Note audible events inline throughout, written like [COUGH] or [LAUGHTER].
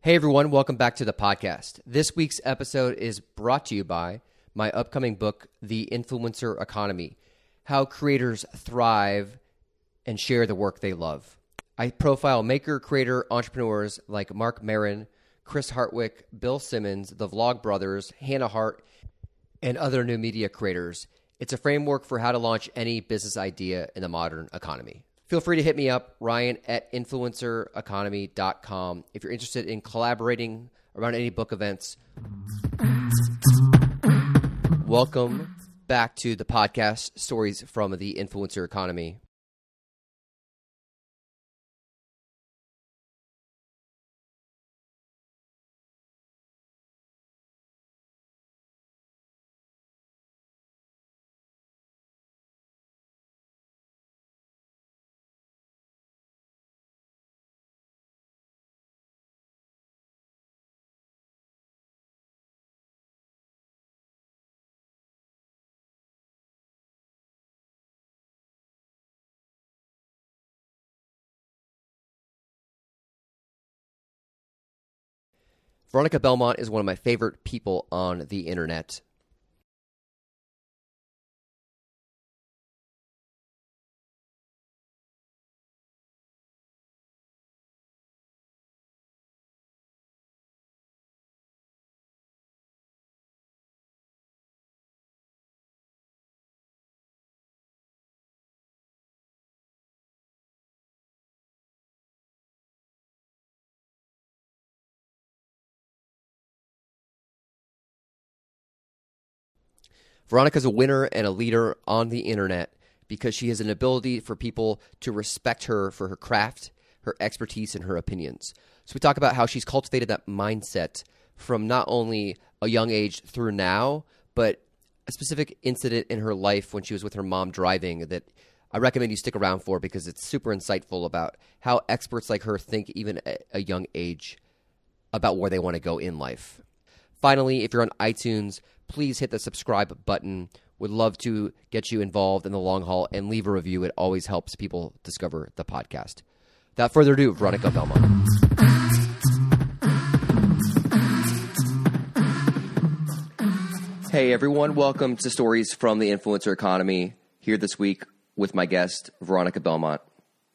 Hey everyone, welcome back to the podcast. This week's episode is brought to you by my upcoming book, The Influencer Economy How Creators Thrive and Share the Work They Love. I profile maker, creator, entrepreneurs like Marc Maron, Chris Hardwick, Bill Simmons, the Vlog Brothers, Hannah Hart, and other new media creators. It's a framework for how to launch any business idea in the modern economy. Feel free to hit me up, Ryan at influencereconomy.com, if you're interested in collaborating around any book events. Welcome back to the podcast Stories from the Influencer Economy. Veronica Belmont is one of my favorite people on the internet. Veronica's a winner and a leader on the internet because she has an ability for people to respect her for her craft, her expertise, and her opinions. So we talk about how she's cultivated that mindset from not only a young age through now, but a specific incident in her life when she was with her mom driving that I recommend you stick around for because it's super insightful about how experts like her think even at a young age about where they want to go in life. Finally, if you're on iTunes, please hit the subscribe button. Would love to get you involved in the long haul and leave a review. It always helps people discover the podcast. Without further ado, Veronica Belmont. Hey everyone, welcome to Stories from the Influencer Economy. Here this week with my guest Veronica Belmont.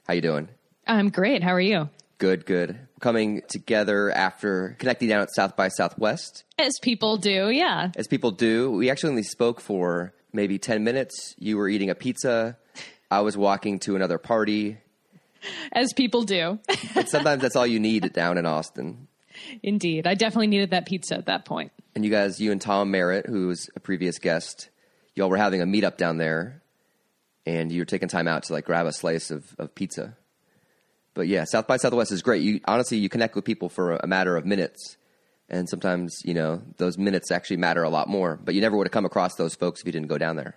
How you doing? I'm great. How are you? Good, good. Coming together after connecting down at South by Southwest. As people do, yeah. As people do. We actually only spoke for maybe 10 minutes. You were eating a pizza. I was walking to another party. As people do. [LAUGHS] sometimes that's all you need down in Austin. Indeed. I definitely needed that pizza at that point. And you guys, you and Tom Merritt, who was a previous guest, y'all were having a meetup down there and you were taking time out to like grab a slice of, of pizza. But yeah, South by Southwest is great. You honestly you connect with people for a matter of minutes, and sometimes you know those minutes actually matter a lot more. But you never would have come across those folks if you didn't go down there.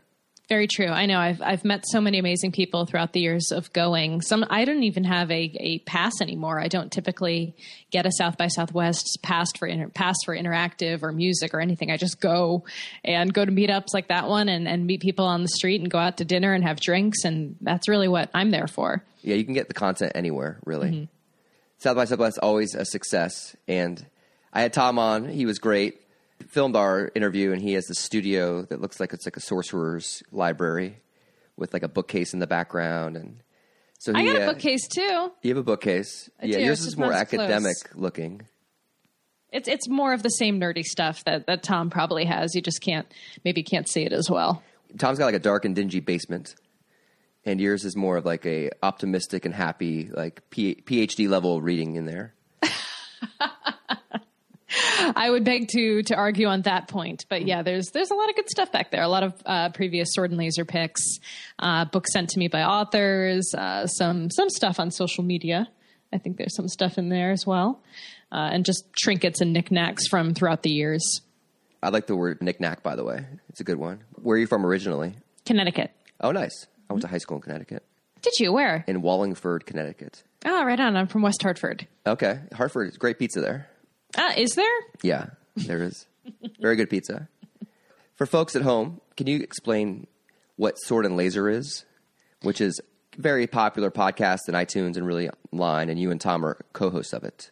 Very true. I know. I've I've met so many amazing people throughout the years of going. Some I don't even have a, a pass anymore. I don't typically get a South by Southwest pass for inter, pass for interactive or music or anything. I just go and go to meetups like that one and, and meet people on the street and go out to dinner and have drinks and that's really what I'm there for. Yeah, you can get the content anywhere, really. Mm-hmm. South by Southwest always a success and I had Tom on. He was great filmed our interview, and he has the studio that looks like it's like a sorcerer's library with like a bookcase in the background, and so he, I got a uh, bookcase too. You have a bookcase. I yeah, do. yours is more academic close. looking. It's it's more of the same nerdy stuff that that Tom probably has. You just can't maybe can't see it as well. Tom's got like a dark and dingy basement, and yours is more of like a optimistic and happy like P- PhD level reading in there. [LAUGHS] [LAUGHS] I would beg to to argue on that point, but yeah, there's there's a lot of good stuff back there. A lot of uh, previous sword and laser picks, uh, books sent to me by authors, uh, some some stuff on social media. I think there's some stuff in there as well, uh, and just trinkets and knickknacks from throughout the years. I like the word knickknack, by the way. It's a good one. Where are you from originally? Connecticut. Oh, nice. I went to high school in Connecticut. Did you? Where? In Wallingford, Connecticut. Oh, right on. I'm from West Hartford. Okay. Hartford, is great pizza there. Uh, is there? Yeah, there is. Very good pizza. For folks at home, can you explain what Sword and Laser is, which is very popular podcast in iTunes and really online, and you and Tom are co-hosts of it.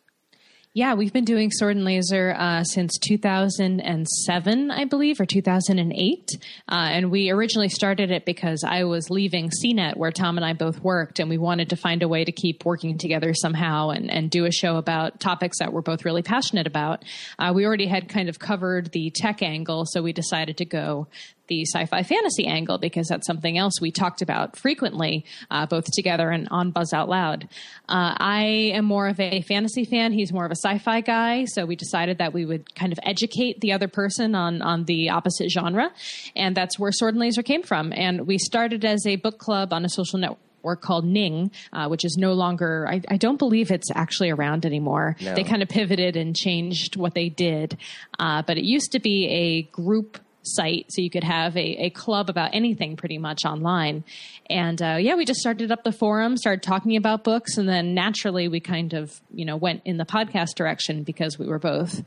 Yeah, we've been doing Sword and Laser uh, since 2007, I believe, or 2008. Uh, and we originally started it because I was leaving CNET, where Tom and I both worked, and we wanted to find a way to keep working together somehow and, and do a show about topics that we're both really passionate about. Uh, we already had kind of covered the tech angle, so we decided to go the sci-fi fantasy angle because that's something else we talked about frequently, uh, both together and on Buzz Out Loud. Uh, I am more of a fantasy fan. He's more of a sci-fi guy, so we decided that we would kind of educate the other person on on the opposite genre, and that's where Sword and Laser came from. And we started as a book club on a social network network called Ning, uh, which is no longer, I, I, don't believe it's actually around anymore. No. They kind of pivoted and changed what they did. Uh, but it used to be a group site so you could have a, a club about anything pretty much online and uh, yeah we just started up the forum started talking about books and then naturally we kind of you know went in the podcast direction because we were both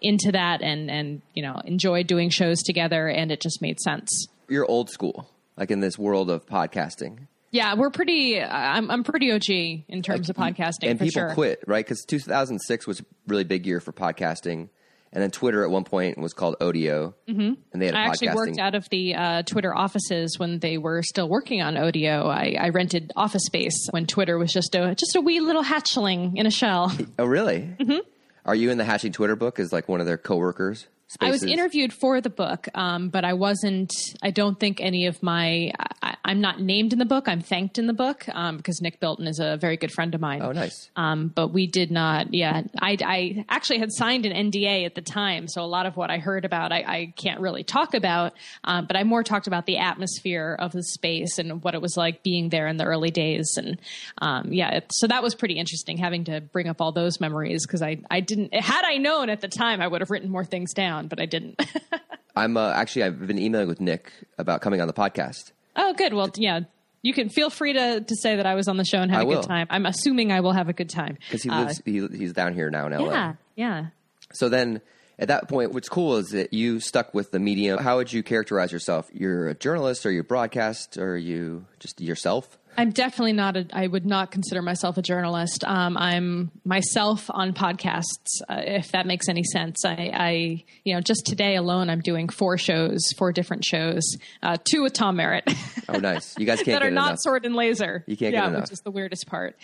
into that and and you know enjoyed doing shows together and it just made sense you're old school like in this world of podcasting yeah, we're pretty. I'm I'm pretty OG in terms like, of podcasting, and people sure. quit right because 2006 was a really big year for podcasting. And then Twitter at one point was called Odeo, mm-hmm. and they had. I actually worked out of the uh, Twitter offices when they were still working on Odeo. I, I, rented office space when Twitter was just a just a wee little hatchling in a shell. [LAUGHS] Oh, really? Mm-hmm. Are you in the Hatching Twitter book as like one of their coworkers? Spaces. I was interviewed for the book, um, but I wasn't. I don't think any of my. I, am not named in the book. I'm thanked in the book um, because Nick Bilton is a very good friend of mine. Oh, nice. Um, but we did not. Yeah, I, I, actually had signed an NDA at the time, so a lot of what I heard about, I, I can't really talk about. Um, but I more talked about the atmosphere of the space and what it was like being there in the early days, and um, yeah, it, so that was pretty interesting having to bring up all those memories because I, I didn't. Had I known at the time, I would have written more things down but I didn't. [LAUGHS] I'm uh, actually I've been emailing with Nick about coming on the podcast. Oh, good. Well, yeah, you can feel free to, to say that I was on the show and had I a will. good time. I'm assuming I will have a good time because he lives. Uh, he, he's down here now in LA. Yeah, yeah. So then, at that point, what's cool is that you stuck with the medium. How would you characterize yourself? You're a journalist, or you broadcast, or are you just yourself? I'm definitely not a. I would not consider myself a journalist. Um, I'm myself on podcasts, uh, if that makes any sense. I, I, you know, just today alone, I'm doing four shows, four different shows, uh, two with Tom Merritt. oh, nice! You guys [LAUGHS] can't that are not enough. sword and laser. You can't yeah, get enough. which is the weirdest part.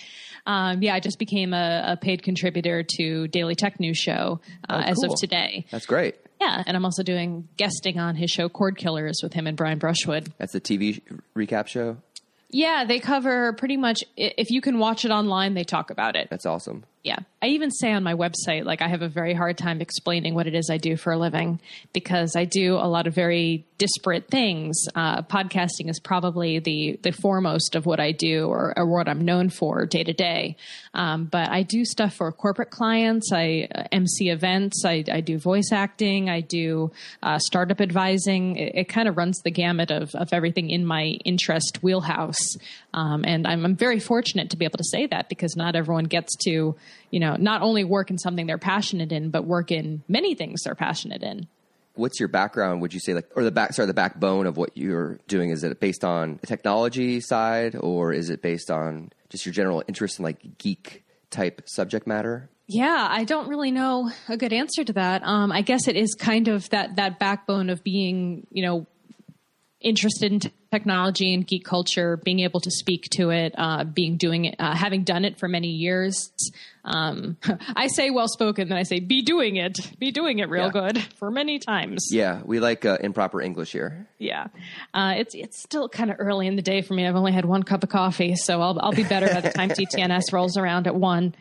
Um, yeah, I just became a, a, paid contributor to Daily Tech News Show uh, oh, as of today. That's great. Yeah, and I'm also doing guesting on his show Cord Killers with him and Brian Brushwood. That's the TV recap show. Yeah, they cover pretty much. If you can watch it online, they talk about it. That's awesome. Yeah. I even say on my website, like, I have a very hard time explaining what it is I do for a living because I do a lot of very disparate things. Uh, podcasting is probably the, the foremost of what I do or, or what I'm known for day to day. Um, but I do stuff for corporate clients. I uh, MC events. I, I, do voice acting. I do uh, startup advising. It, it kind of runs the gamut of, of everything in my interest wheelhouse. Um, and I'm, I'm very fortunate to be able to say that because not everyone gets to you know, not only work in something they're passionate in, but work in many things they're passionate in. What's your background? Would you say like, or the back, sorry, the backbone of what you're doing? Is it based on the technology side, or is it based on just your general interest in like geek type subject matter? Yeah, I don't really know a good answer to that. Um, I guess it is kind of that that backbone of being, you know, interested in technology and geek culture, being able to speak to it, uh, being doing it, uh, having done it for many years. Um, [LAUGHS] I say well spoken, then I say be doing it, be doing it real Yeah. good for many times. Yeah, we like uh, improper English here. Yeah, uh, it's it's still kind of early in the day for me. I've only had one cup of coffee, so I'll I'll be better by the time [LAUGHS] DTNS rolls around at one.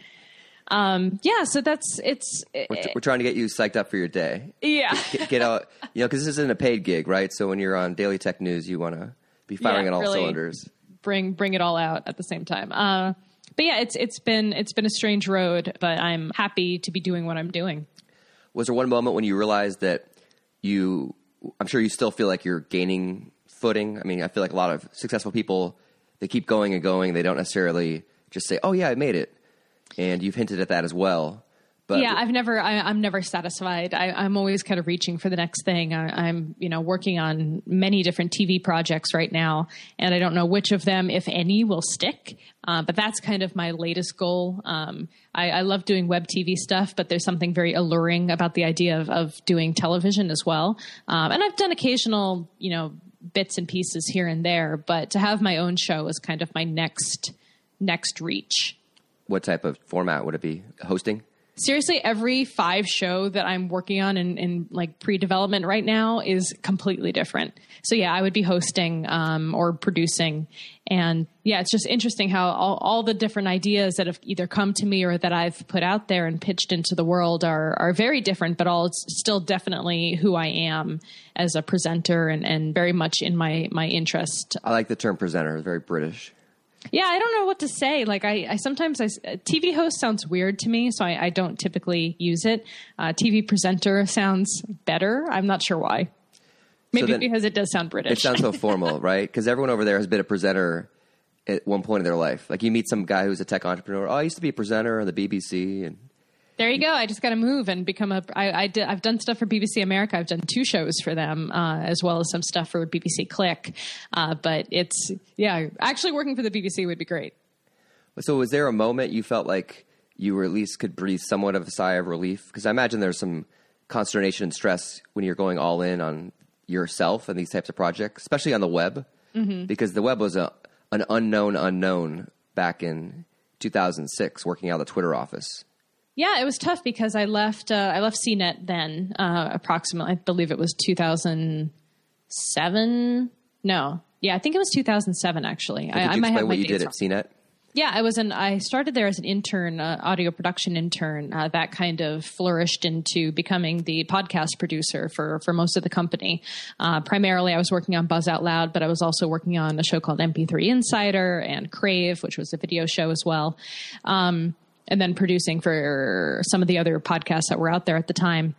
Um, yeah, so that's it's We're, we're trying to get you psyched up for your day. yeah. Get, get out, you know, because this isn't a paid gig, right? So when you're on Daily Tech News, you want to be firing Yeah, on all really. cylinders. bring bring it all out at the same time. Uh, but yeah, it's it's been it's been a strange road, but I'm happy to be doing what I'm doing. Was there one moment when you realized that you? I'm sure you still feel like you're gaining footing. I mean, I feel like a lot of successful people they keep going and going. They don't necessarily just say, "Oh yeah, I made it," and you've hinted at that as well. But yeah, I've never, I, I'm never satisfied. I, I'm always kind of reaching for the next thing. I, I'm, you know, working on many different TV projects right now, and I don't know which of them, if any, will stick. Uh, but that's kind of my latest goal. Um, I, I love doing web TV stuff, but there's something very alluring about the idea of, of doing television as well. Um, and I've done occasional, you know, bits and pieces here and there, but to have my own show is kind of my next next reach. What type of format would it be? Hosting? seriously every five show that i'm working on in, in like pre-development right now is completely different so yeah i would be hosting um, or producing and yeah it's just interesting how all, all the different ideas that have either come to me or that i've put out there and pitched into the world are are very different but all still definitely who i am as a presenter and, and very much in my my interest I like the term presenter. It's very British. Yeah, I don't know what to say. Like, I, I sometimes I, TV host sounds weird to me, so I, I don't typically use it. Uh, TV presenter sounds better. I'm not sure why. Maybe then- because it does sound British. It sounds so formal, [LAUGHS] right? Because everyone over there has been a presenter at one point in their life. Like you meet some guy who's a tech entrepreneur. Oh, I used to be a presenter on the BBC, and there you go. I just got to move and become a. I, I did, I've done stuff for BBC America. I've done two shows for them, uh, as well as some stuff for BBC Click. Uh, but it's yeah, actually working for the BBC would be great. so was there a moment you felt like you were at least could breathe somewhat of a sigh of relief? Because I imagine there's some consternation and stress when you're going all in on yourself and these types of projects, especially on the web, Mm-hmm. because the web was a an unknown unknown back in 2006, working out of the Twitter office. Yeah, it was tough because I left. Uh, I left CNET then, uh, approximately. I believe it was 2007. No, yeah, I think it was 2007. Actually, I, I might have what you did at. CNET? Yeah, I was an. I started there as an intern, uh, audio production intern. Uh, that kind of flourished into becoming the podcast producer for for most of the company. Uh, primarily, I was working on Buzz Out Loud, but I was also working on a show called MP3 Insider and Crave, which was a video show as well. Um, and then producing for some of the other podcasts that were out there at the time.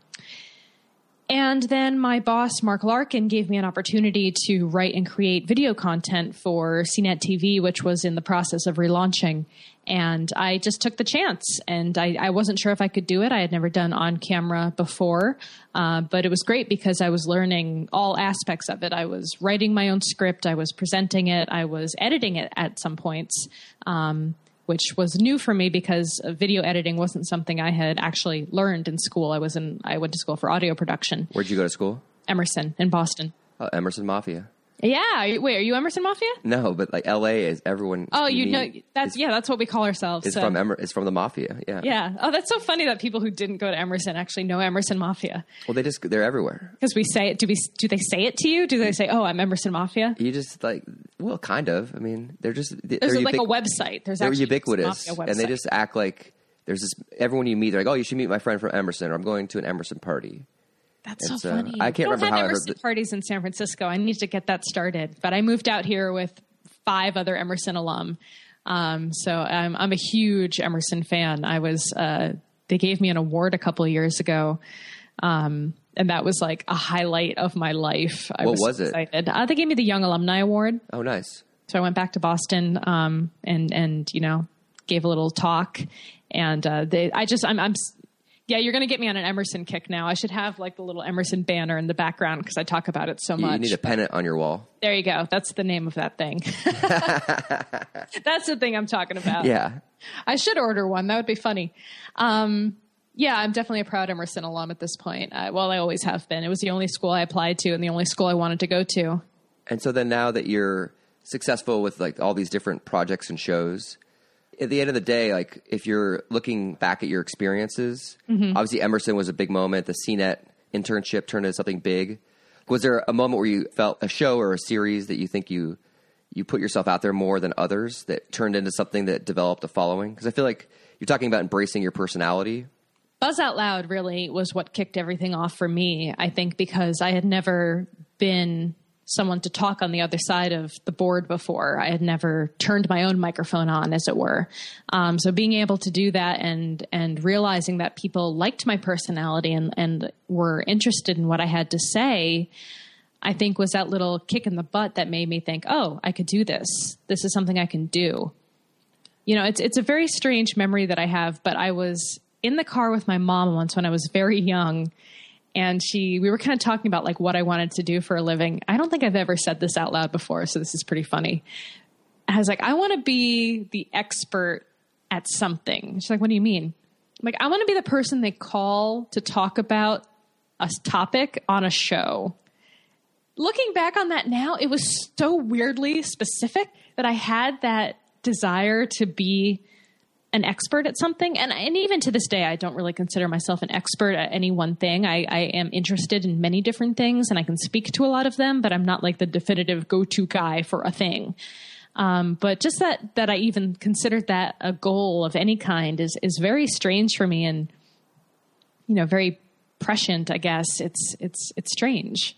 And then my boss, Mark Larkin, gave me an opportunity to write and create video content for CNET TV, which was in the process of relaunching. And I just took the chance. And I, I wasn't sure if I could do it. I had never done on camera before. Uh, but it was great because I was learning all aspects of it. I was writing my own script, I was presenting it, I was editing it at some points. Um, which was new for me because uh, video editing wasn't something I had actually learned in school. I was in I went to school for audio production, Where'd you go to school? Emerson in Boston. Oh, Emerson Mafia. Yeah, wait, are you Emerson Mafia? No, but like L.A. is everyone. Oh, you know that's is, yeah, that's what we call ourselves. is so- from Emer- is from the Mafia. Yeah. yeah. Oh, that's so funny that people who didn't go to Emerson actually know Emerson Mafia Well, they just they're everywhere. because we say it. Do we? Do they say it to you? Do they say, "Oh, I'm Emerson Mafia"? You just like well, kind of. I mean, they're just they're There's like a website. There's They're actually an Emerson ubiquitous, and they just act like there's this. Everyone you meet, they're like, oh, you should meet my friend from Emerson, or I'm going to an Emerson party. That's so It's, uh, funny. I can't We don't remember have how I heard Emerson parties in San Francisco. I need to get that started. But I moved out here with five other Emerson alum, um, so I'm I'm a huge Emerson fan. I was uh, they gave me an award a couple of years ago. Um, and that was like a highlight of my life. I What was, was so it? Uh, they gave me the Young Alumni Award. Oh, nice. So I went back to Boston um, and and you know gave a little talk, and uh, they, I just I'm I'm s- yeah you're gonna get me on an Emerson kick now. I should have like the little Emerson banner in the background because I talk about it so You, you need a pennant on your wall. there you go. That's the name of that thing. [LAUGHS] That's the thing I'm talking about. Yeah. I should order one. That would be funny. Um, yeah, I'm definitely a proud Emerson alum at this point. Uh, well, I always have been. It was the only school I applied to and the only school I wanted to go to. And so then now that you're successful with like all these different projects and shows, at the end of the day, like if you're looking back at your experiences, mm-hmm. obviously Emerson was a big moment. The CNET internship turned into something big. Was there a moment where you felt a show or a series that you think you you put yourself out there more than others that turned into something that developed a following? Because I feel like you're talking about embracing your personality. Buzz Out Loud really was what kicked everything off for me, I think, because I had never been someone to talk on the other side of the board before. I had never turned my own microphone on, as it were. Um, so being able to do that and and realizing that people liked my personality and, and were interested in what I had to say, I think was that little kick in the butt that made me think, oh, I could do this. This is something I can do you know, it's it's a very strange memory that I have, but I was in the car with my mom once when I was very young and she we were kind of talking about like what I wanted to do for a living. I don't think I've ever said this out loud before, so this is pretty funny. I was like, I want to be the expert at something. She's like, What do you mean? I'm like, I want to be the person they call to talk about a topic on a show. Looking back on that now, it was so weirdly specific that I had that desire to be an expert at something. And, and even to this day, I don't really consider myself an expert at any one thing. I, I am interested in many different things and I can speak to a lot of them, but I'm not like the definitive go to guy for a thing. Um, but just that that I even considered that a goal of any kind is is very strange for me and you know very prescient. I guess it's it's it's strange.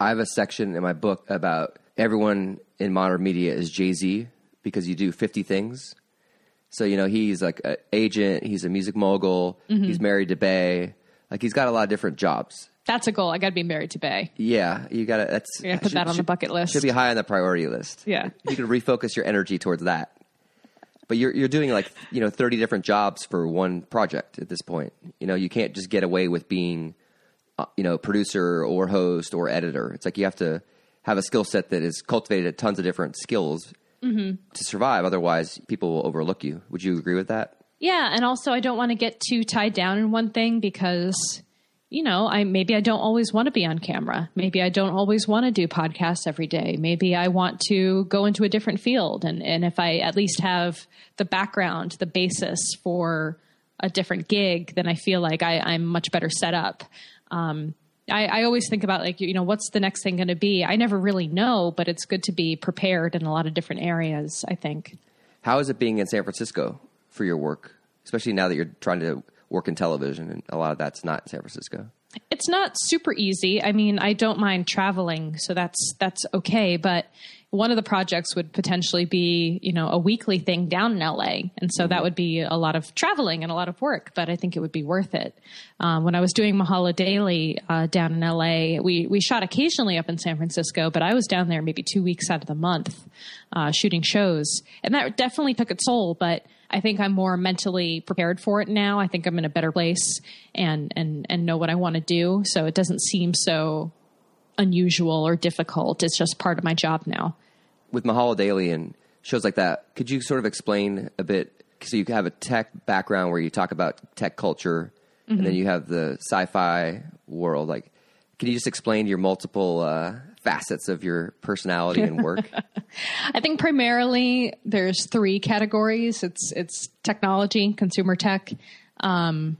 I have a section in my book about everyone in modern media is Jay Z because you do fifty things. So you know he's like an agent, he's a music mogul, Mm-hmm. he's married to Bey, like he's got a lot of different jobs. That's a goal. I got to be married to Bey. Yeah, you got to. That's Yeah, put that on the bucket list. Should be high on the priority list. Yeah. you can refocus your energy towards that. But you're you're doing like you know thirty different jobs for one project at this point. You know you can't just get away with being, uh, you know, producer or host or editor. It's like you have to have a skill set that is cultivated at tons of different skills Mm-hmm. to survive. Otherwise, people will overlook you. Would you agree with that? Yeah, and also I don't want to get too tied down in one thing because you know, I maybe I don't always want to be on camera. Maybe I don't always want to do podcasts every day. Maybe I want to go into a different field and and if I at least have the background, the basis for a different gig, then I feel like I, I'm much better set up. Um, I, I always think about like you know what's the next thing going to be. I never really know, but it's good to be prepared in a lot of different areas. I think. How is it being in San Francisco for your work, especially now that you're trying to work in television and a lot of that's not in San Francisco? it's not super easy. I mean, I don't mind traveling, so that's that's okay. But one of the projects would potentially be, you know, a weekly thing down in LA, and so that would be a lot of traveling and a lot of work. But I think it would be worth it. Um, when I was doing Mahalo Daily uh, down in LA, we we shot occasionally up in San Francisco, but I was down there maybe two weeks out of the month uh, shooting shows, and that definitely took its toll. But I think I'm more mentally prepared for it now. I think I'm in a better place and and and know what I want to do. So it doesn't seem so unusual or difficult. It's just part of my job now. with Mahalo Daily and shows like that, could you sort of explain a bit? So you have a tech background where you talk about tech culture, and then you have the sci-fi world. Like, can you just explain your multiple uh, facets of your personality and work? [LAUGHS] I think primarily there's three categories. It's it's technology, consumer tech, um,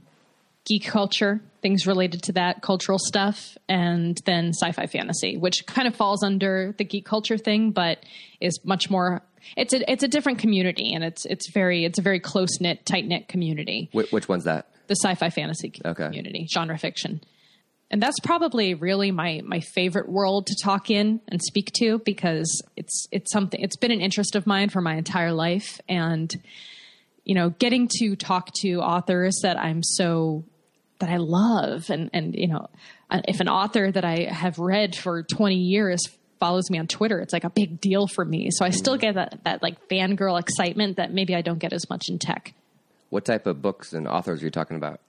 geek culture, things related to that, cultural stuff, and then sci-fi fantasy, which kind of falls under the geek culture thing, but is much more. It's a it's a different community, and it's it's very it's a very close knit, tight knit community. Wh- which one's that? the sci-fi fantasy Okay. community, genre fiction. And that's probably really my my favorite world to talk in and speak to because it's it's something it's been an interest of mine for my entire life and you know getting to talk to authors that I'm so that I love and and you know uh, if an author that I have read for 20 years follows me on Twitter it's like a big deal for me so I still get that that like fangirl excitement that maybe I don't get as much in tech. What type of books and authors are you talking about?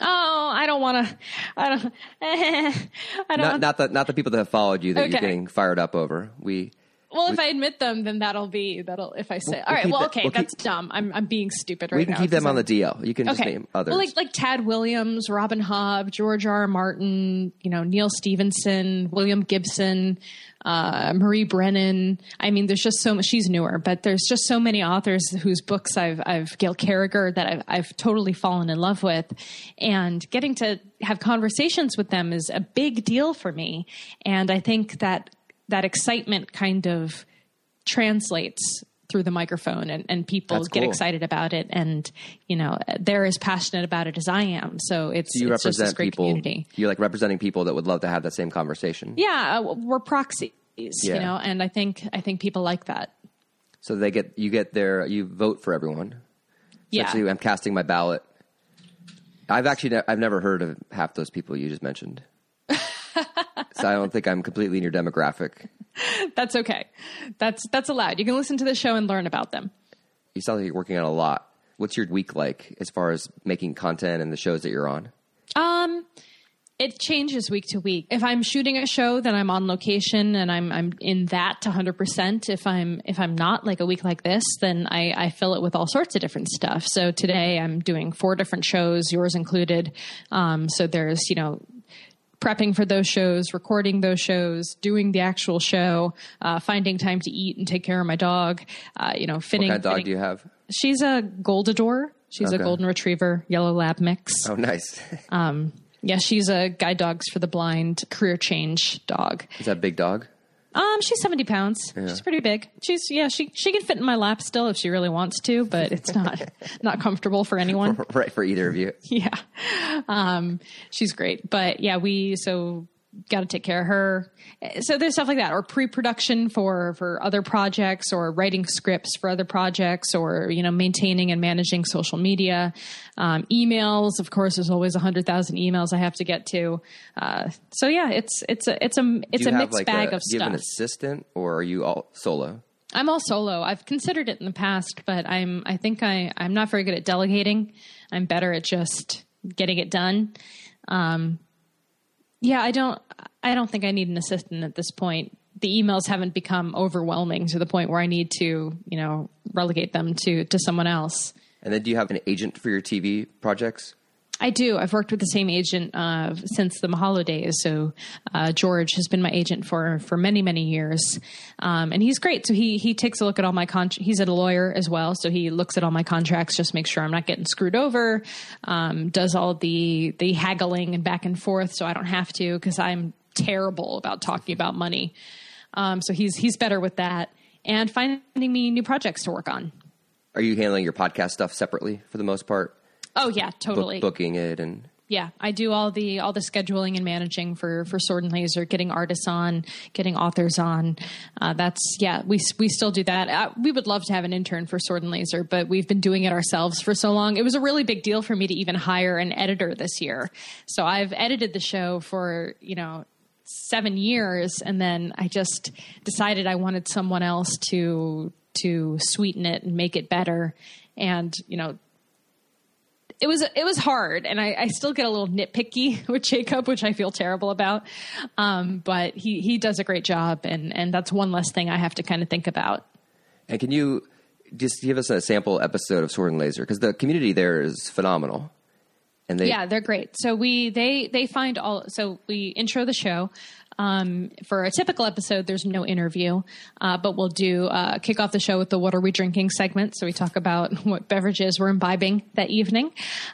Oh, I don't want to. I don't. [LAUGHS] I don't. Not, not the not the people that have followed you that you're getting fired up over. We well, if I admit them, then that'll be that'll. If I say, We'll- all right, we'll well, keep that- okay, we'll that's keep- dumb. I'm I'm being stupid right now. we can now. keep them 'cause on the I'm- DL. You can just Okay. name others. Well, like like Tad Williams, Robin Hobb, George R. R. Martin, you know, Neal Stephenson, William Gibson, uh, Marie Brennan. I mean, there's just so much. She's newer, but there's just so many authors whose books I've I've Gail Carriger that I've I've totally fallen in love with, and getting to have conversations with them is a big deal for me. And I think that that excitement kind of translates through the microphone and, and people That's get cool. excited about it and you know they're as passionate about it as I am so it's, you it's just this represent great people. community You're like representing people that would love to have that same conversation. yeah uh, we're proxies you know and I think I think people like that So they get you get their you vote for everyone. yeah I'm casting my ballot. I've actually ne- I've never heard of half those people you just mentioned. So I don't think I'm completely in your demographic. [LAUGHS] that's okay that's that's allowed you can listen to the show and learn about them You sound like you're working on a lot. what's your week like as far as making content and the shows that you're on? Um, it changes week to week. If I'm shooting a show, then I'm on location and I'm I'm in that to 100%. If I'm if I'm not, like a week like this, then I, I fill it with all sorts of different stuff. So today I'm doing four different shows, yours included. Um, so there's you know prepping for those shows, recording those shows, doing the actual show, uh, finding time to eat and take care of my dog. Uh, you know, fitting. What kind of dog fitting- do you have? She's a Goldador. She's Okay. a golden retriever, yellow lab mix. Oh, nice. Yeah, she's a guide dogs for the blind career change dog. Is that big dog? Um, she's seventy pounds. She's pretty big. She's yeah, she she can fit in my lap still if she really wants to, but it's not [LAUGHS] not comfortable for anyone. [LAUGHS] right for either of you. [LAUGHS] yeah, um, she's great. But yeah, we so got to take care of her. So there's stuff like that, or pre-production for for other projects, or writing scripts for other projects, or you know maintaining and managing social media, um, emails. Of course, there's always a hundred thousand emails I have to get to. Uh, so yeah, it's it's a it's a it's a mixed like bag a, of do you have stuff. an assistant or are you all solo? I'm all solo. I've considered it in the past, but I'm I think I I'm not very good at delegating. I'm better at just getting it done. Um, yeah, I don't I don't think I need an assistant at this point. The emails haven't become overwhelming to the point where I need to, you know, relegate them to to someone else. And then do you have an agent for your TV projects? I do. I've worked with the same agent uh, since the Mahalo days. So uh, George has been my agent for for many many years, um, and he's great. So he he takes a look at all my con. He's a lawyer as well, so he looks at all my contracts, just make sure I'm not getting screwed over. Um, does all the the haggling and back and forth, so I don't have to because I'm terrible about talking about money. Um, so he's he's better with that and finding me new projects to work on. Are you handling your podcast stuff separately for the most part? Oh yeah, Book, totally. booking it and Yeah, I do all the all the scheduling and managing for for Sword and Laser, getting artists on, getting authors on. Uh, that's yeah, we we still do that. Uh, we would love to have an intern for Sword and Laser, but we've been doing it ourselves for so long. It was a really big deal for me to even hire an editor this year. So I've edited the show for you know seven years, and then I just decided I wanted someone else to to sweeten it and make it better. And you know, it was it was hard, and I, I still get a little nitpicky [LAUGHS] with Jacob, which I feel terrible about. Um, but he he does a great job, and and that's one less thing I have to kind of think about. and can you just give us a sample episode of Sword and Laser because the community there is phenomenal. And they Yeah, they're great. So we they they find all. So we intro the show. Um, for a typical episode, there's no interview, uh, but we'll do uh, kick off the show with the "What are we drinking?" segment. So we talk about [LAUGHS] what beverages we're imbibing that evening,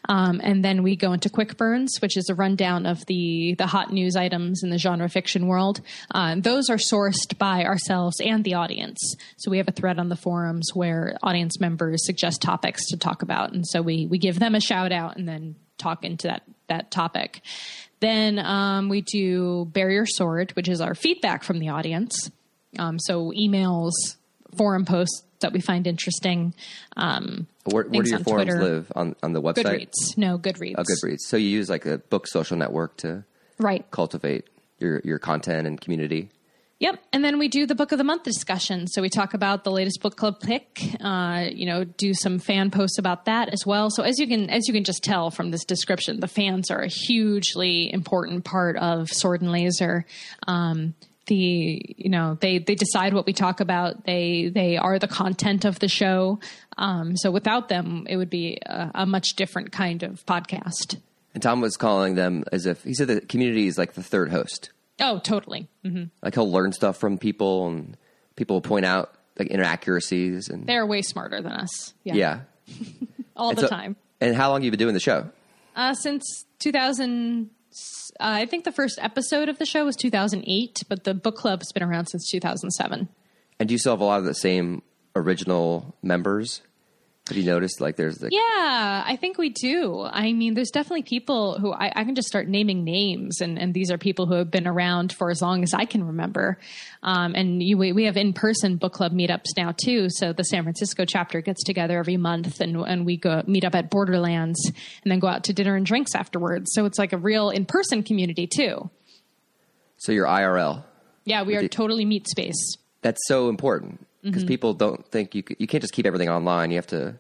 um, and then we go into quick burns, which is a rundown of the the hot news items in the genre fiction world. Uh, those are sourced by ourselves and the audience. So we have a thread on the forums where audience members suggest topics to talk about, and so we we give them a shout out and then talk into that that topic. Then um, we do Barrier sort, which is our feedback from the audience. Um, so emails, forum posts that we find interesting. Um, where, where do your forums Twitter. live on on the website? Goodreads, no Goodreads. Oh, Goodreads. So you use like a book social network to right? cultivate your your content and community. Yep. And then we do the book of the month discussion. So we talk about the latest book club pick, uh, you know, do some fan posts about that as well. So as you can, as you can just tell from this description, the fans are a hugely important part of Sword and Laser. Um, the you know they they decide what we talk about they they are the content of the show um, so without them it would be a, a much different kind of podcast And Tom was calling them as if he said the community is like the third host. Oh totally Like he'll learn stuff from people, and people will point out like inaccuracies and they're way smarter than us yeah, yeah. [LAUGHS] all And the so- time And how long have you been doing the show? Uh, since 2000, uh, I think the first episode of the show was 2008, but the book club's been around since 2007. And do you still have a lot of the same original members? Have you noticed like there's the Yeah, I think we do. I mean, there's definitely people who I, I can just start naming names, and, and these are people who have been around for as long as I can remember. Um, and you, we, we have in person book club meetups now too. So the San Francisco chapter gets together every month, and and we go meet up at Borderlands, and then go out to dinner and drinks afterwards. So it's like a real in person community too. so your IRL. Yeah, we are the- totally meet space. That's so important because Mm-hmm. people don't think you c- you can't just keep everything online. You have to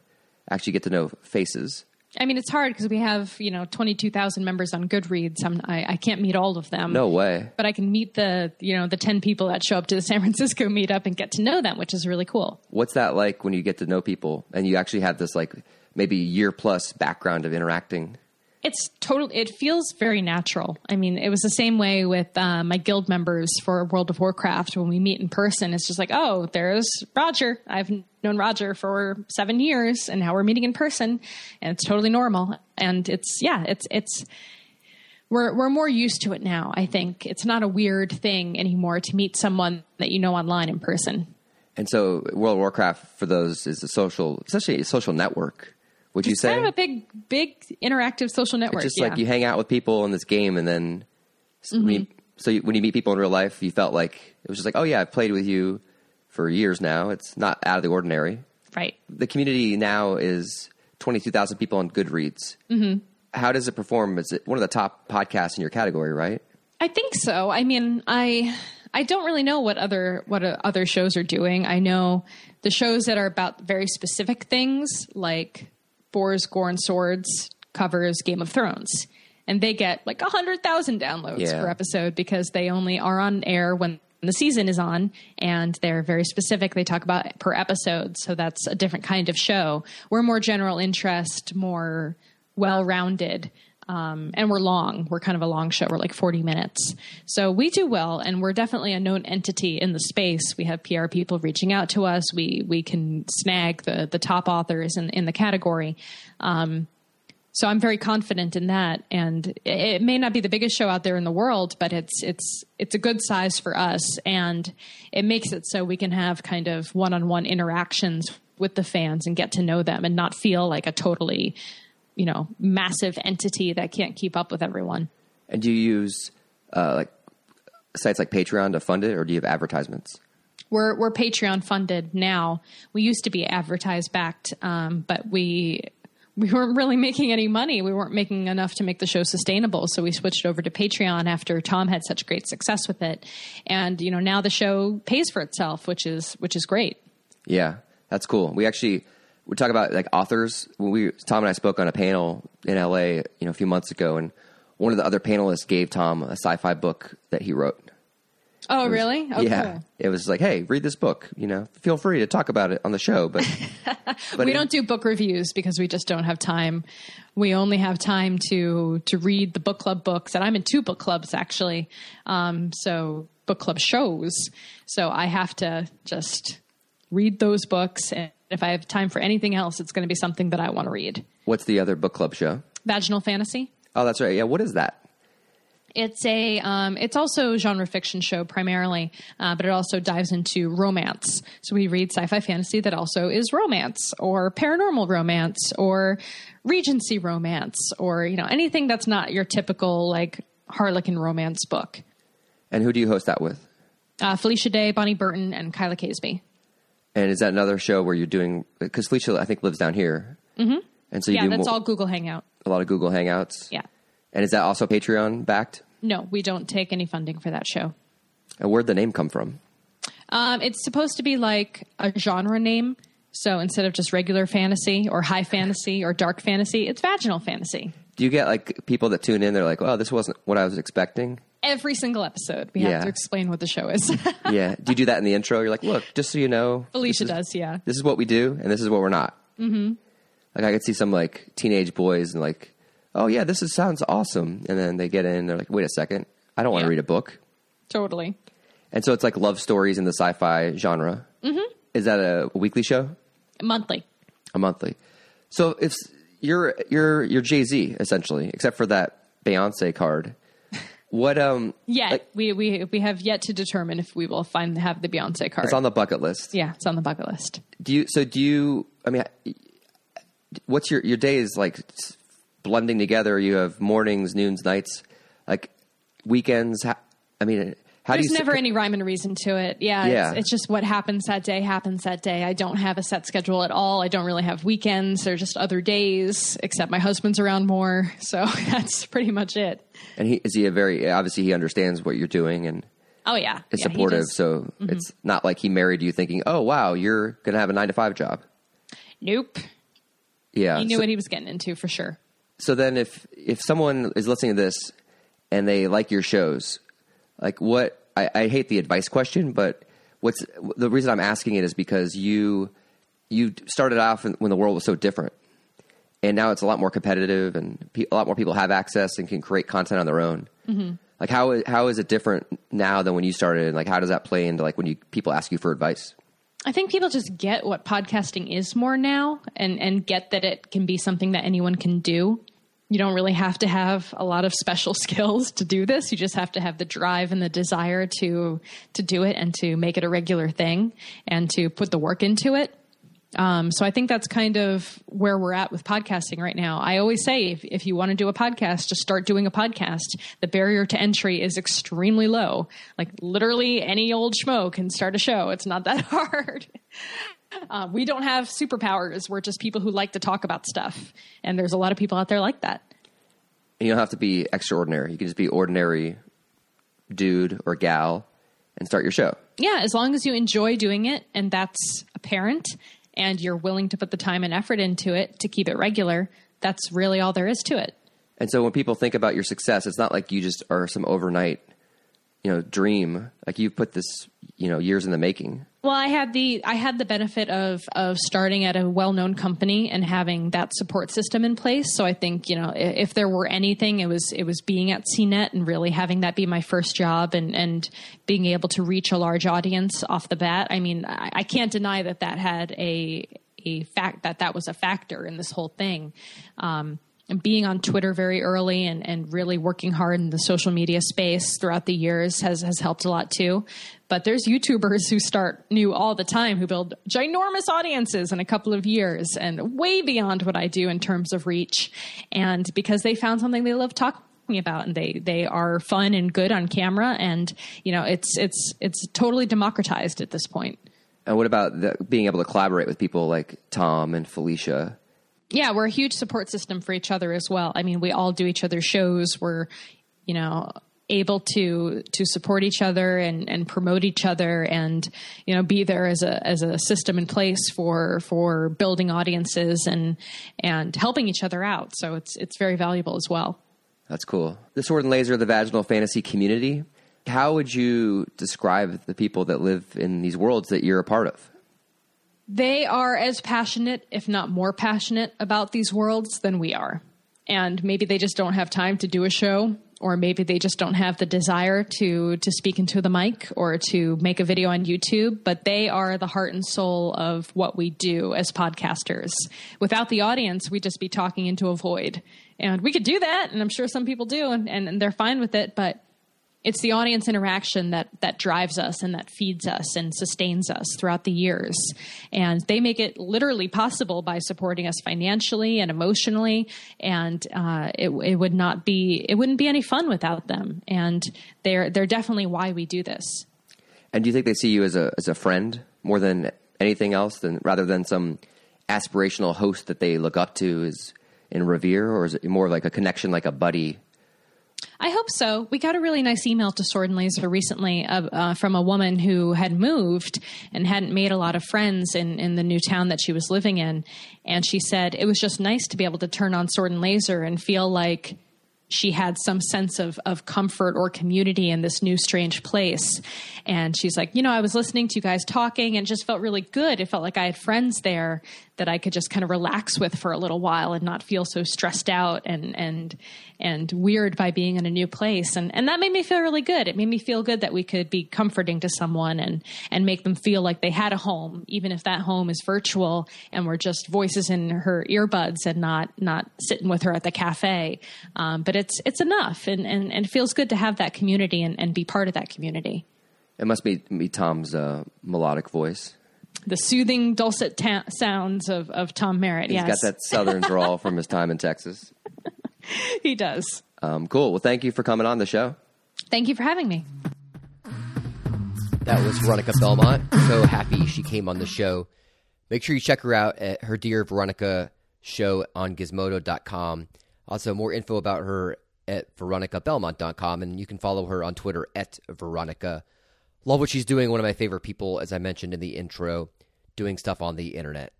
actually get to know faces. I mean, it's hard because we have you know twenty two thousand members on Goodreads. I I can't meet all of them. No way. but I can meet the you know the ten people that show up to the [LAUGHS] San Francisco meetup and get to know them, which is really cool. What's that like when you get to know people and you actually have this like maybe year plus background of interacting? It's total. It feels very natural. I mean, it was the same way with uh, my guild members for World of Warcraft. When we meet in person, it's just like, oh, there's Roger. I've known Roger for seven years, and now we're meeting in person, and it's totally normal. And it's yeah, it's it's we're we're more used to it now. I think it's not a weird thing anymore to meet someone that you know online in person. And so World of Warcraft for those is a social, essentially a social network. Would you say? kind of a big, big interactive social network. just yeah. like you hang out with people in this game and then s- when you, Mm-hmm. so you, when you meet people in real life you felt like it was just like oh yeah i've played with you for years now it's not out of the ordinary right. the community now is 22000 people on goodreads mm-hmm. how does it perform is it one of the top podcasts in your category right I think so. I mean, I I don't really know what other what uh, other shows are doing. I know the shows that are about very specific things, like Boars, Gore, and Swords covers Game of Thrones, and they get like a hundred thousand downloads Yeah. per episode because they only are on air when the season is on, and they're very specific. They talk about per episode, so that's a different kind of show. We're more general interest, more well rounded. Um, and we're long. We're kind of a long show. We're like 40 minutes. So we do well, and we're definitely a known entity in the space. We have PR people reaching out to us. We we can snag the the top authors in in the category. Um, so I'm very confident in that, and it- it may not be the biggest show out there in the world, but it's it's it's a good size for us, and it makes it so we can have kind of one-on-one interactions with the fans and get to know them, and not feel like a totally, you know, massive entity that can't keep up with everyone. and do you use uh, like sites like patreon to fund it or do you have advertisements We're we're Patreon funded now. We used to be advertised backed, um, but we we weren't really making any money. We weren't making enough to make the show sustainable. So we switched over to Patreon after Tom had such great success with it, and you know now the show pays for itself, which is which is great. Yeah, that's cool. We actually we talk about like authors. When we Tom and I spoke on a panel in LA, you know, a few months ago, and one of the other panelists gave Tom a sci-fi book that he wrote. Oh, really? Oh, yeah, cool. it was like, hey, read this book. You know, feel free to talk about it on the show, but [LAUGHS] but we it- don't do book reviews because we just don't have time. We only have time to to read the book club books, and I'm in two book clubs actually. Um, so book club shows. So I have to just read those books, and if I have time for anything else, it's going to be something that I want to read. What's the other book club show? Vaginal fantasy. Oh, that's right. Yeah, what is that? It's a um, it's also a genre fiction show primarily, uh, but it also dives into romance. So we read sci-fi fantasy that also is romance or paranormal romance or Regency romance or you know anything that's not your typical like Harlequin romance book. And who do you host that with? Uh, Felicia Day, Bonnie Burton, and Kiala Kazebee. And is that another show where you're doing? Because Felicia, I think, lives down here, mm-hmm. and so you Yeah, do that's mo- all Google Hangout. a lot of Google Hangouts. Yeah. And is that also Patreon backed? No, we don't take any funding for that show. And where'd the name come from? Um, it's supposed to be like a genre name. So instead of just regular fantasy or high fantasy or dark fantasy, it's vaginal fantasy. Do you get like people that tune in? They're like, "Oh, this wasn't what I was expecting." Every single episode, we Yeah. have to explain what the show is. [LAUGHS] Yeah. do you do that in the intro? You're like, "Look, just so you know, Felicia this is, does, yeah. This is what we do, and this is what we're not." Mm-hmm. Like I could see some like teenage boys and like, "Oh yeah, this is, sounds awesome," and then they get in, they're like, "Wait a second, I don't want to Yeah. read a book." Totally. And so it's like love stories in the sci-fi genre. Mm-hmm. Is that a weekly show? Monthly. A monthly. So if you're you're you're Jay Z essentially, except for that Beyonce card. What um? Yeah, like, we, we we have yet to determine if we will find have the Beyonce card. it's on the bucket list. yeah, it's on the bucket list. Do you? So do you? I mean, what's your your days like blending together? You have mornings, noons, nights, like weekends. I mean, how There's never any rhyme and reason to it. Yeah, Yeah. It's, it's just what happens that day happens that day. I don't have a set schedule at all. I don't really have weekends. They're just other days, except my husband's around more. [LAUGHS] So [LAUGHS] that's pretty much it. And he is he a very obviously he understands what you're doing and Oh yeah, is Yeah, supportive. So mm-hmm. it's not like he married you thinking, oh wow, you're gonna have a nine to five job. Nope. Yeah. He knew So- what he was getting into for sure. So then, if if someone is listening to this and they like your shows, like what I, I hate the advice question, but what's the reason I'm asking it is because you you started off when the world was so different, and now it's a lot more competitive, and pe- a lot more people have access and can create content on their own. Mm-hmm. Like how is- how is it different now than when you started? And like how does that play into like when you people ask you for advice? I think people just get what podcasting is more now and, and get that it can be something that anyone can do. You don't really have to have a lot of special [LAUGHS] skills to do this. You just have to have the drive and the desire to to do it and to make it a regular thing and to put the work into it. Um, so I think that's kind of where we're at with podcasting right now. I always say if, if you want to do a podcast, just start doing a podcast. The barrier to entry is extremely low. Like literally any old schmo can start a show. It's not that [LAUGHS] hard. Uh, we don't have superpowers. We're just people who like to talk about stuff. And there's a lot of people out there like that. And you don't have to be extraordinary. You can just be ordinary dude or gal and start your show. Yeah, as long as you enjoy doing it and that's apparent and you're willing to put the time and effort into it to keep it regular, that's really all there is to it. And so when people think about your success, it's not like you just are some overnight, you know, dream. Like you've put this, you know, years in the making. Well, I had the I had the benefit of of starting at a well known company and having that support system in place. So I think you know i- if there were anything, it was it was being at CNET and really having that be my first job and and being able to reach a large audience off the bat. I mean, I, I can't deny that that had a a fact that that was a factor in this whole thing. Um, and being on Twitter very early and, and really working hard in the social media space throughout the years has, has helped a lot too. But there's YouTubers who start new all the time who build ginormous audiences in a couple of years and way beyond what I do in terms of reach. And because they found something they love talking about and they, they are fun and good on camera and, you know, it's, it's, it's totally democratized at this point. And what about the, being able to collaborate with people like Tom and Felicia? Yeah, we're a huge support system for each other as well. I mean, we all do each other's shows. We're, you know, able to to support each other and and promote each other and you know be there as a as a system in place for for building audiences and and helping each other out. So it's it's very valuable as well. That's cool. The Sword and Laser, of the vaginal fantasy community. How would you describe the people that live in these worlds that you're a part of? They are as passionate, if not more passionate, about these worlds than we are. And maybe they just don't have time to do a show, or maybe they just don't have the desire to to speak into the mic or to make a video on YouTube. But they are the heart and soul of what we do as podcasters. Without the audience, we'd just be talking into a void. And we could do that, and I'm sure some people do, and, and, and they're fine with it. But it's the audience interaction that that drives us and that feeds us and sustains us throughout the years. And they make it literally possible by supporting us financially and emotionally. And uh, it, it would not be it wouldn't be any fun without them. And they're they're definitely why we do this. And do you think they see you as a as a friend more than anything else, than rather than some aspirational host that they look up to is in revere, or is it more like a connection, like a buddy? I hope so. We got a really nice email to Sword and Laser recently uh, uh, from a woman who had moved and hadn't made a lot of friends in, in the new town that she was living in. And she said it was just nice to be able to turn on Sword and Laser and feel like she had some sense of, of comfort or community in this new strange place. And she's like, you know, I was listening to you guys talking and just felt really good. It felt like I had friends there that I could just kind of relax with for a little while and not feel so stressed out and and and weird by being in a new place. And and that made me feel really good. It made me feel good that we could be comforting to someone and and make them feel like they had a home, even if that home is virtual and we're just voices in her earbuds and not not sitting with her at the cafe. Um, but it's it's enough and, and, and it feels good to have that community and, and be part of that community. It must be, be Tom's uh, melodic voice. The soothing, dulcet ta- sounds of, of Tom Merritt. He's yes, got that southern drawl from his time in Texas. [LAUGHS] [LAUGHS] he does. Um, cool. Well, thank you for coming on the show. Thank you for having me. That was Veronica Belmont. So happy she came on the show. Make sure you check her out at her Dear Veronica show on gizmodo.com. Also, more info about her at veronicabelmont.com. And you can follow her on Twitter at Veronica. Love what she's doing. One of my favorite people, as I mentioned in the intro, doing stuff on the internet.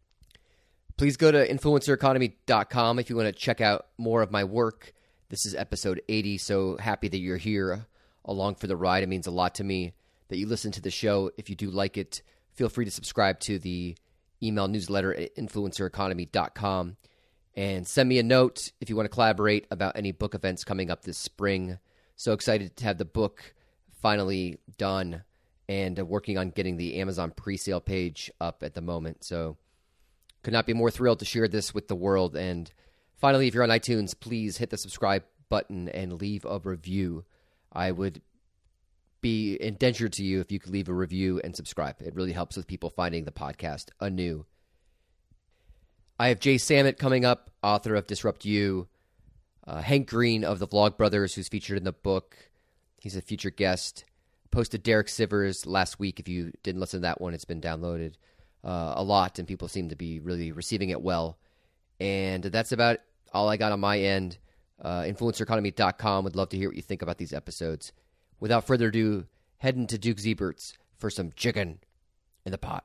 Please go to influencereconomy.com if you want to check out more of my work. This is episode 80, so happy that you're here along for the ride. It means a lot to me that you listen to the show. If you do like it, feel free to subscribe to the email newsletter at influencereconomy.com and send me a note if you want to collaborate about any book events coming up this spring. So excited to have the book finally done and uh, working on getting the Amazon pre sale page up at the moment. So could not be more thrilled to share this with the world. And finally, if you're on iTunes, please hit the subscribe button and leave a review. I would be indentured to you if you could leave a review and subscribe. It really helps with people finding the podcast anew. I have Jay Samit coming up, author of Disrupt You. Uh, Hank Green of the Vlogbrothers, who's featured in the book. He's a future guest. Posted Derek Sivers last week. If you didn't listen to that one, it's been downloaded uh, a lot, and people seem to be really receiving it well. And that's about all I got on my end. Uh, influencereconomy.com. Would love to hear what you think about these episodes. Without further ado, head into Duke Zeibert's for some chicken in the pot.